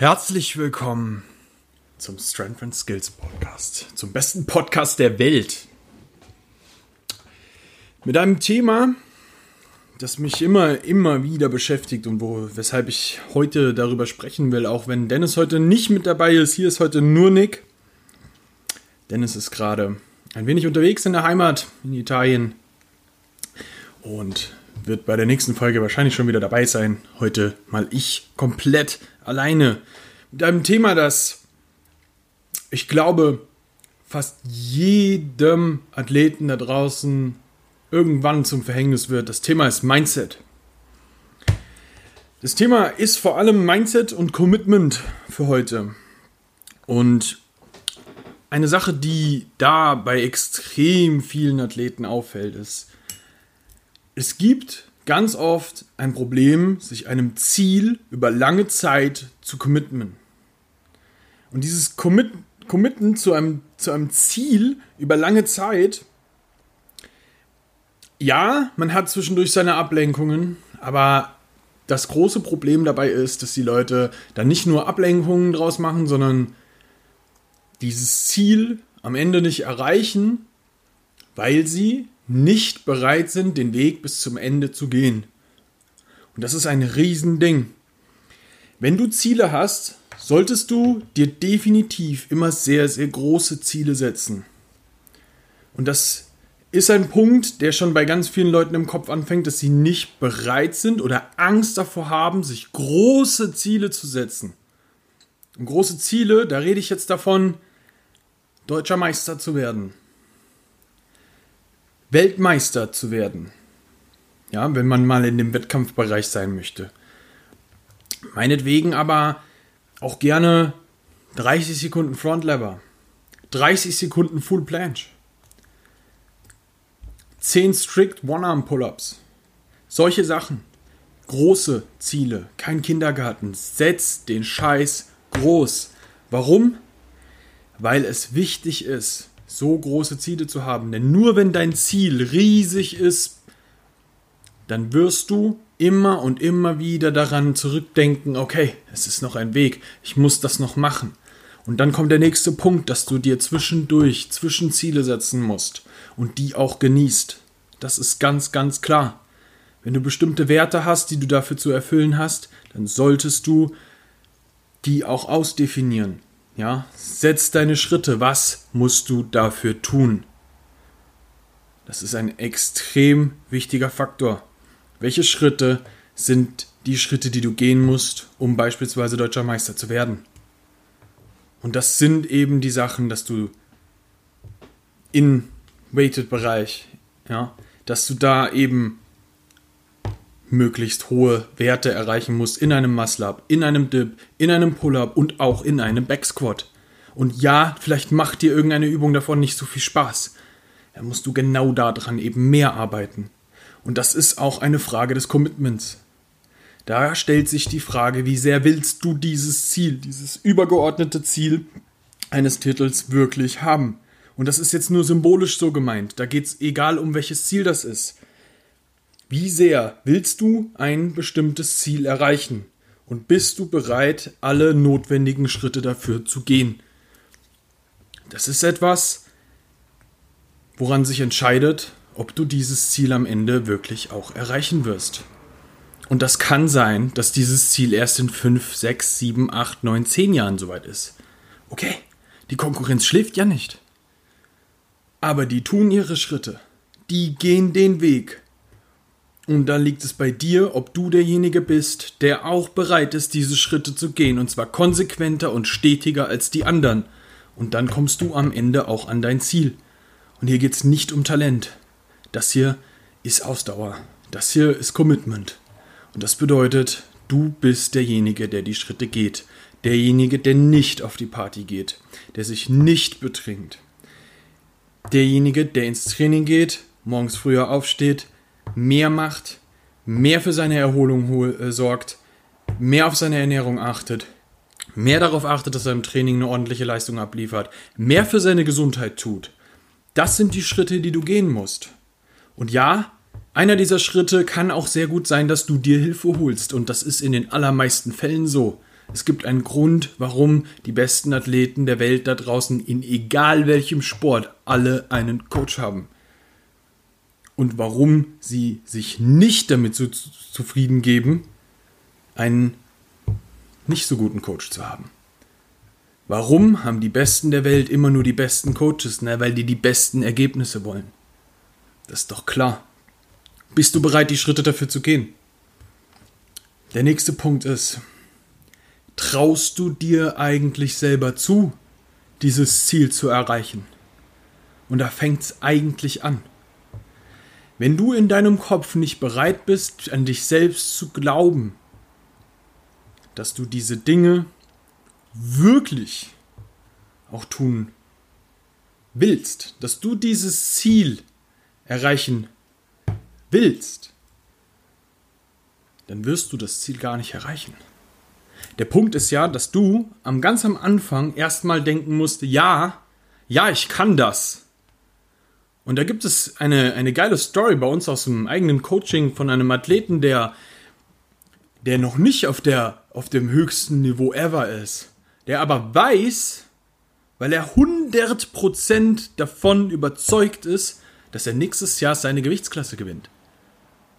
Herzlich willkommen zum Strength and Skills Podcast, zum besten Podcast der Welt. Mit einem Thema, das mich immer, immer wieder beschäftigt und wo, weshalb ich heute darüber sprechen will, auch wenn Dennis heute nicht mit dabei ist. Hier ist heute nur Nick. Dennis ist gerade ein wenig unterwegs in der Heimat in Italien und wird bei der nächsten Folge wahrscheinlich schon wieder dabei sein. Heute mal ich komplett alleine mit einem Thema, das ich glaube fast jedem Athleten da draußen irgendwann zum Verhängnis wird. Das Thema ist Mindset. Das Thema ist vor allem Mindset und Commitment für heute. Und eine Sache, die da bei extrem vielen Athleten auffällt, ist, es gibt ganz oft ein Problem, sich einem Ziel über lange Zeit zu committen. Und dieses Commit Committen zu einem, zu einem Ziel über lange Zeit, ja, man hat zwischendurch seine Ablenkungen, aber das große Problem dabei ist, dass die Leute da nicht nur Ablenkungen draus machen, sondern dieses Ziel am Ende nicht erreichen, weil sie nicht bereit sind, den Weg bis zum Ende zu gehen. Und das ist ein Riesending. Wenn du Ziele hast, solltest du dir definitiv immer sehr, sehr große Ziele setzen. Und das ist ein Punkt, der schon bei ganz vielen Leuten im Kopf anfängt, dass sie nicht bereit sind oder Angst davor haben, sich große Ziele zu setzen. Und große Ziele, da rede ich jetzt davon, deutscher Meister zu werden. Weltmeister zu werden. Ja, wenn man mal in dem Wettkampfbereich sein möchte. Meinetwegen aber auch gerne 30 Sekunden Front Lever, 30 Sekunden Full Planche, 10 Strict One-Arm Pull-Ups. Solche Sachen. Große Ziele, kein Kindergarten. Setz den Scheiß groß. Warum? Weil es wichtig ist, so große Ziele zu haben. Denn nur wenn dein Ziel riesig ist, dann wirst du immer und immer wieder daran zurückdenken, okay, es ist noch ein Weg, ich muss das noch machen. Und dann kommt der nächste Punkt, dass du dir zwischendurch Zwischenziele setzen musst und die auch genießt. Das ist ganz, ganz klar. Wenn du bestimmte Werte hast, die du dafür zu erfüllen hast, dann solltest du die auch ausdefinieren. Ja, setz deine Schritte. Was musst du dafür tun? Das ist ein extrem wichtiger Faktor. Welche Schritte sind die Schritte, die du gehen musst, um beispielsweise deutscher Meister zu werden? Und das sind eben die Sachen, dass du in Weighted-Bereich, ja, dass du da eben möglichst hohe Werte erreichen musst in einem Muscle-Up, in einem Dip, in einem Pull-Up und auch in einem Back-Squat. Und ja, vielleicht macht dir irgendeine Übung davon nicht so viel Spaß. Dann musst du genau daran eben mehr arbeiten. Und das ist auch eine Frage des Commitments. Da stellt sich die Frage, wie sehr willst du dieses Ziel, dieses übergeordnete Ziel eines Titels wirklich haben? Und das ist jetzt nur symbolisch so gemeint. Da geht es egal, um welches Ziel das ist. Wie sehr willst du ein bestimmtes Ziel erreichen? Und bist du bereit, alle notwendigen Schritte dafür zu gehen? Das ist etwas, woran sich entscheidet, ob du dieses Ziel am Ende wirklich auch erreichen wirst. Und das kann sein, dass dieses Ziel erst in 5, 6, 7, 8, 9, 10 Jahren soweit ist. Okay, die Konkurrenz schläft ja nicht. Aber die tun ihre Schritte. Die gehen den Weg. Und dann liegt es bei dir, ob du derjenige bist, der auch bereit ist, diese Schritte zu gehen. Und zwar konsequenter und stetiger als die anderen. Und dann kommst du am Ende auch an dein Ziel. Und hier geht es nicht um Talent. Das hier ist Ausdauer. Das hier ist Commitment. Und das bedeutet, du bist derjenige, der die Schritte geht. Derjenige, der nicht auf die Party geht. Der sich nicht betrinkt. Derjenige, der ins Training geht, morgens früher aufsteht, mehr macht, mehr für seine Erholung äh, sorgt, mehr auf seine Ernährung achtet, mehr darauf achtet, dass er im Training eine ordentliche Leistung abliefert, mehr für seine Gesundheit tut. Das sind die Schritte, die du gehen musst. Und ja, einer dieser Schritte kann auch sehr gut sein, dass du dir Hilfe holst. Und das ist in den allermeisten Fällen so. Es gibt einen Grund, warum die besten Athleten der Welt da draußen in egal welchem Sport alle einen Coach haben. Und warum sie sich nicht damit zu, zufrieden geben, einen nicht so guten Coach zu haben. Warum haben die Besten der Welt immer nur die besten Coaches? Na, weil die die besten Ergebnisse wollen. Das ist doch klar. Bist du bereit, die Schritte dafür zu gehen? Der nächste Punkt ist, traust du dir eigentlich selber zu, dieses Ziel zu erreichen? Und da fängt es eigentlich an. Wenn du in deinem Kopf nicht bereit bist, an dich selbst zu glauben, dass du diese Dinge wirklich auch tun willst, dass du dieses Ziel erreichen willst, dann wirst du das Ziel gar nicht erreichen. Der Punkt ist ja, dass du am ganz am Anfang erstmal denken musst, ja, ja, ich kann das. Und da gibt es eine, eine geile Story bei uns aus dem eigenen Coaching von einem Athleten, der, der noch nicht auf, der, auf dem höchsten Niveau ever ist, der aber weiß, weil er 100% davon überzeugt ist, dass er nächstes Jahr seine Gewichtsklasse gewinnt.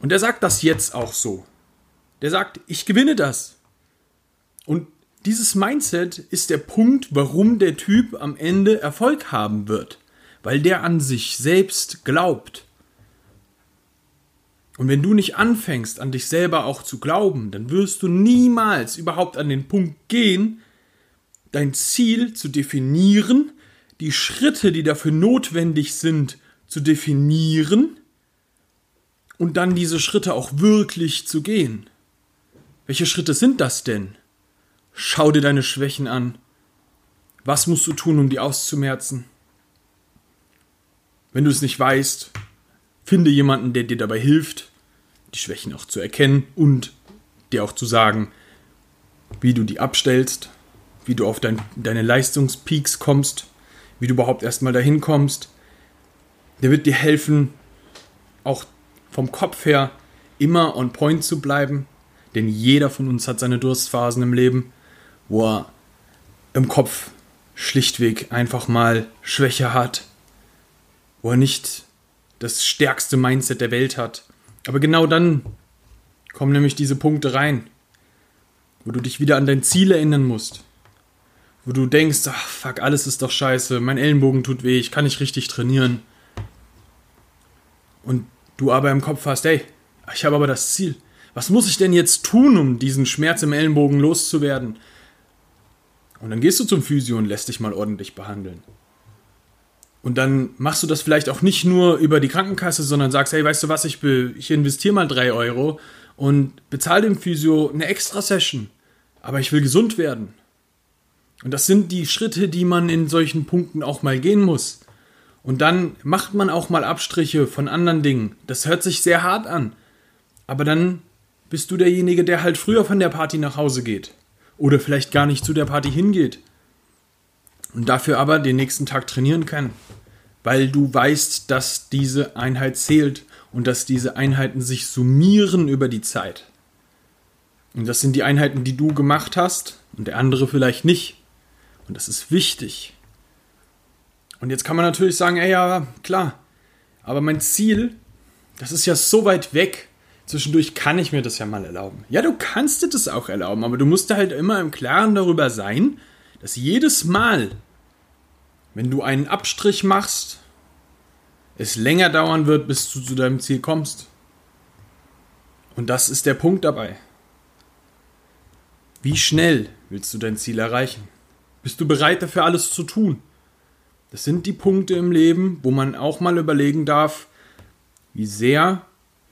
Und er sagt das jetzt auch so. Der sagt, ich gewinne das. Und dieses Mindset ist der Punkt, warum der Typ am Ende Erfolg haben wird weil der an sich selbst glaubt. Und wenn du nicht anfängst, an dich selber auch zu glauben, dann wirst du niemals überhaupt an den Punkt gehen, dein Ziel zu definieren, die Schritte, die dafür notwendig sind, zu definieren und dann diese Schritte auch wirklich zu gehen. Welche Schritte sind das denn? Schau dir deine Schwächen an. Was musst du tun, um die auszumerzen? Wenn du es nicht weißt, finde jemanden, der dir dabei hilft, die Schwächen auch zu erkennen und dir auch zu sagen, wie du die abstellst, wie du auf dein, deine Leistungspeaks kommst, wie du überhaupt erstmal dahin kommst. Der wird dir helfen, auch vom Kopf her immer on point zu bleiben, denn jeder von uns hat seine Durstphasen im Leben, wo er im Kopf schlichtweg einfach mal Schwäche hat, wo er nicht das stärkste Mindset der Welt hat. Aber genau dann kommen nämlich diese Punkte rein, wo du dich wieder an dein Ziel erinnern musst. Wo du denkst, ach fuck, alles ist doch scheiße, mein Ellenbogen tut weh, ich kann nicht richtig trainieren. Und du aber im Kopf hast, ey, ich habe aber das Ziel. Was muss ich denn jetzt tun, um diesen Schmerz im Ellenbogen loszuwerden? Und dann gehst du zum Physio und lässt dich mal ordentlich behandeln. Und dann machst du das vielleicht auch nicht nur über die Krankenkasse, sondern sagst, hey, weißt du was, ich, ich investiere mal drei Euro und bezahle dem Physio eine extra Session. Aber ich will gesund werden. Und das sind die Schritte, die man in solchen Punkten auch mal gehen muss. Und dann macht man auch mal Abstriche von anderen Dingen. Das hört sich sehr hart an. Aber dann bist du derjenige, der halt früher von der Party nach Hause geht. Oder vielleicht gar nicht zu der Party hingeht und dafür aber den nächsten Tag trainieren kann, weil du weißt, dass diese Einheit zählt und dass diese Einheiten sich summieren über die Zeit. Und das sind die Einheiten, die du gemacht hast und der andere vielleicht nicht. Und das ist wichtig. Und jetzt kann man natürlich sagen, ey, ja, klar, aber mein Ziel, das ist ja so weit weg. Zwischendurch kann ich mir das ja mal erlauben. Ja, du kannst dir das auch erlauben, aber du musst halt immer im Klaren darüber sein, dass jedes Mal, wenn du einen Abstrich machst, es länger dauern wird, bis du zu deinem Ziel kommst. Und das ist der Punkt dabei. Wie schnell willst du dein Ziel erreichen? Bist du bereit dafür alles zu tun? Das sind die Punkte im Leben, wo man auch mal überlegen darf, wie sehr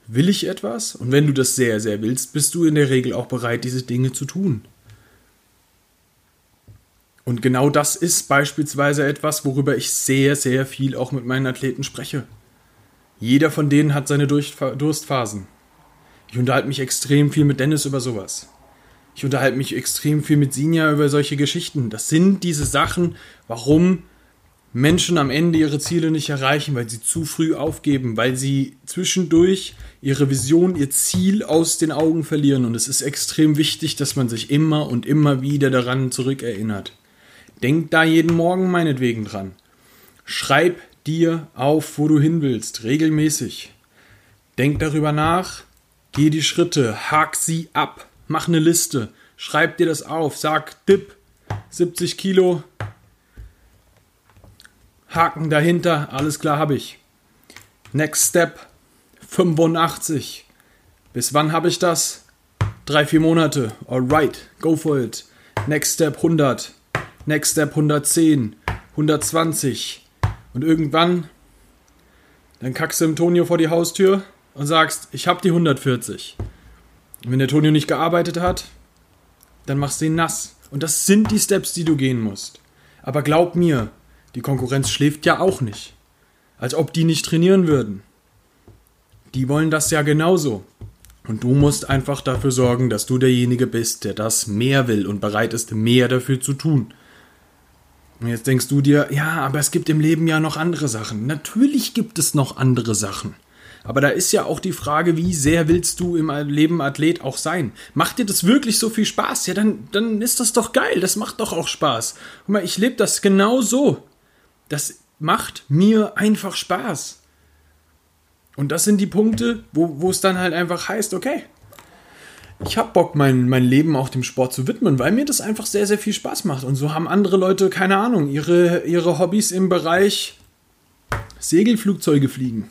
will ich etwas? Und wenn du das sehr, sehr willst, bist du in der Regel auch bereit, diese Dinge zu tun. Und genau das ist beispielsweise etwas, worüber ich sehr, sehr viel auch mit meinen Athleten spreche. Jeder von denen hat seine Durstphasen. Ich unterhalte mich extrem viel mit Dennis über sowas. Ich unterhalte mich extrem viel mit Sinja über solche Geschichten. Das sind diese Sachen, warum Menschen am Ende ihre Ziele nicht erreichen, weil sie zu früh aufgeben, weil sie zwischendurch ihre Vision, ihr Ziel aus den Augen verlieren. Und es ist extrem wichtig, dass man sich immer und immer wieder daran zurückerinnert. Denk da jeden Morgen meinetwegen dran. Schreib dir auf, wo du hin willst, regelmäßig. Denk darüber nach, geh die Schritte, hak sie ab, mach eine Liste, schreib dir das auf, sag Dip, 70 Kilo, Haken dahinter, alles klar habe ich. Next Step 85. Bis wann habe ich das? Drei, vier Monate. Alright, go for it. Next Step 100. Next Step 110. 120. Und irgendwann, dann kackst du im Tonio vor die Haustür und sagst, ich habe die 140. Und wenn der Tonio nicht gearbeitet hat, dann machst du ihn nass. Und das sind die Steps, die du gehen musst. Aber glaub mir, die Konkurrenz schläft ja auch nicht. Als ob die nicht trainieren würden. Die wollen das ja genauso. Und du musst einfach dafür sorgen, dass du derjenige bist, der das mehr will und bereit ist, mehr dafür zu tun. Und jetzt denkst du dir, ja, aber es gibt im Leben ja noch andere Sachen. Natürlich gibt es noch andere Sachen. Aber da ist ja auch die Frage, wie sehr willst du im Leben Athlet auch sein? Macht dir das wirklich so viel Spaß? Ja, dann, dann ist das doch geil. Das macht doch auch Spaß. Guck mal, ich lebe das genau so. Das macht mir einfach Spaß. Und das sind die Punkte, wo, wo es dann halt einfach heißt, okay, ich habe Bock, mein, mein Leben auch dem Sport zu widmen, weil mir das einfach sehr, sehr viel Spaß macht. Und so haben andere Leute, keine Ahnung, ihre, ihre Hobbys im Bereich Segelflugzeuge fliegen.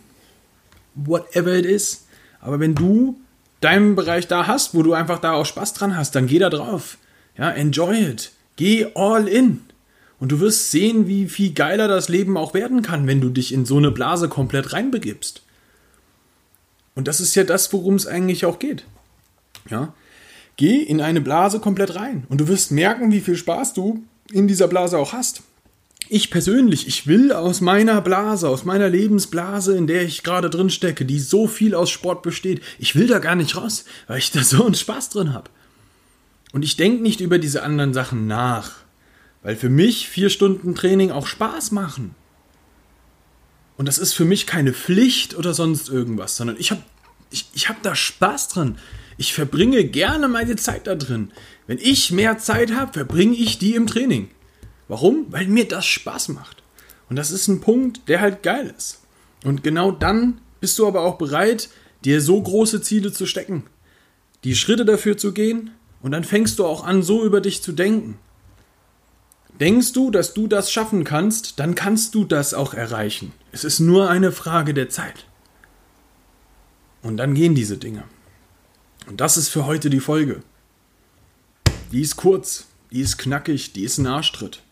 Whatever it is. Aber wenn du deinen Bereich da hast, wo du einfach da auch Spaß dran hast, dann geh da drauf. Ja, enjoy it. Geh all in. Und du wirst sehen, wie viel geiler das Leben auch werden kann, wenn du dich in so eine Blase komplett reinbegibst. Und das ist ja das, worum es eigentlich auch geht. Ja? Geh in eine Blase komplett rein und du wirst merken, wie viel Spaß du in dieser Blase auch hast. Ich persönlich, ich will aus meiner Blase, aus meiner Lebensblase, in der ich gerade drin stecke, die so viel aus Sport besteht, ich will da gar nicht raus, weil ich da so einen Spaß drin habe. Und ich denke nicht über diese anderen Sachen nach. Weil für mich vier Stunden Training auch Spaß machen. Und das ist für mich keine Pflicht oder sonst irgendwas, sondern ich habe ich, ich hab da Spaß dran. Ich verbringe gerne meine Zeit da drin. Wenn ich mehr Zeit habe, verbringe ich die im Training. Warum? Weil mir das Spaß macht. Und das ist ein Punkt, der halt geil ist. Und genau dann bist du aber auch bereit, dir so große Ziele zu stecken, die Schritte dafür zu gehen und dann fängst du auch an, so über dich zu denken. Denkst du, dass du das schaffen kannst, dann kannst du das auch erreichen. Es ist nur eine Frage der Zeit. Und dann gehen diese Dinge. Und das ist für heute die Folge. Die ist kurz, die ist knackig, die ist ein Arschtritt.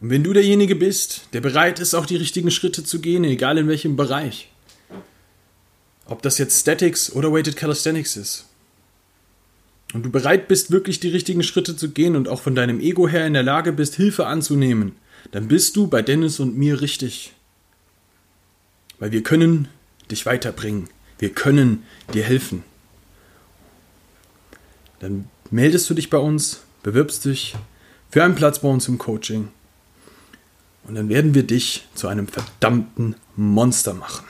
Und wenn du derjenige bist, der bereit ist, auch die richtigen Schritte zu gehen, egal in welchem Bereich, ob das jetzt Statics oder Weighted Calisthenics ist, und du bereit bist, wirklich die richtigen Schritte zu gehen und auch von deinem Ego her in der Lage bist, Hilfe anzunehmen, dann bist du bei Dennis und mir richtig. Weil wir können dich weiterbringen. Wir können dir helfen. Dann meldest du dich bei uns, bewirbst dich für einen Platz bei uns im Coaching. Und dann werden wir dich zu einem verdammten Monster machen.